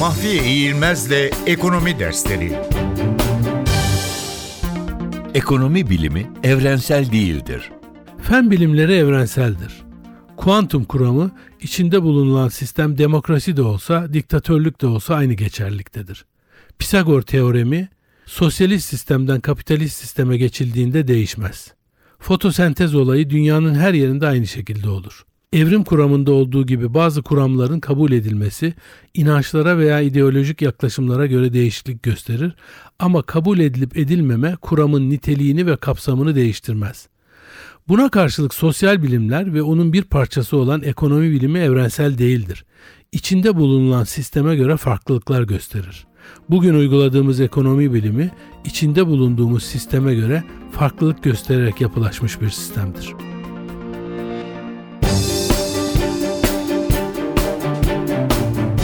Mahfiye İğilmez'le Ekonomi Dersleri Ekonomi bilimi evrensel değildir. Fen bilimleri evrenseldir. Kuantum kuramı içinde bulunan sistem demokrasi de olsa, diktatörlük de olsa aynı geçerliktedir. Pisagor teoremi sosyalist sistemden kapitalist sisteme geçildiğinde değişmez. Fotosentez olayı dünyanın her yerinde aynı şekilde olur. Evrim kuramında olduğu gibi bazı kuramların kabul edilmesi inançlara veya ideolojik yaklaşımlara göre değişiklik gösterir ama kabul edilip edilmeme kuramın niteliğini ve kapsamını değiştirmez. Buna karşılık sosyal bilimler ve onun bir parçası olan ekonomi bilimi evrensel değildir. İçinde bulunan sisteme göre farklılıklar gösterir. Bugün uyguladığımız ekonomi bilimi içinde bulunduğumuz sisteme göre farklılık göstererek yapılaşmış bir sistemdir.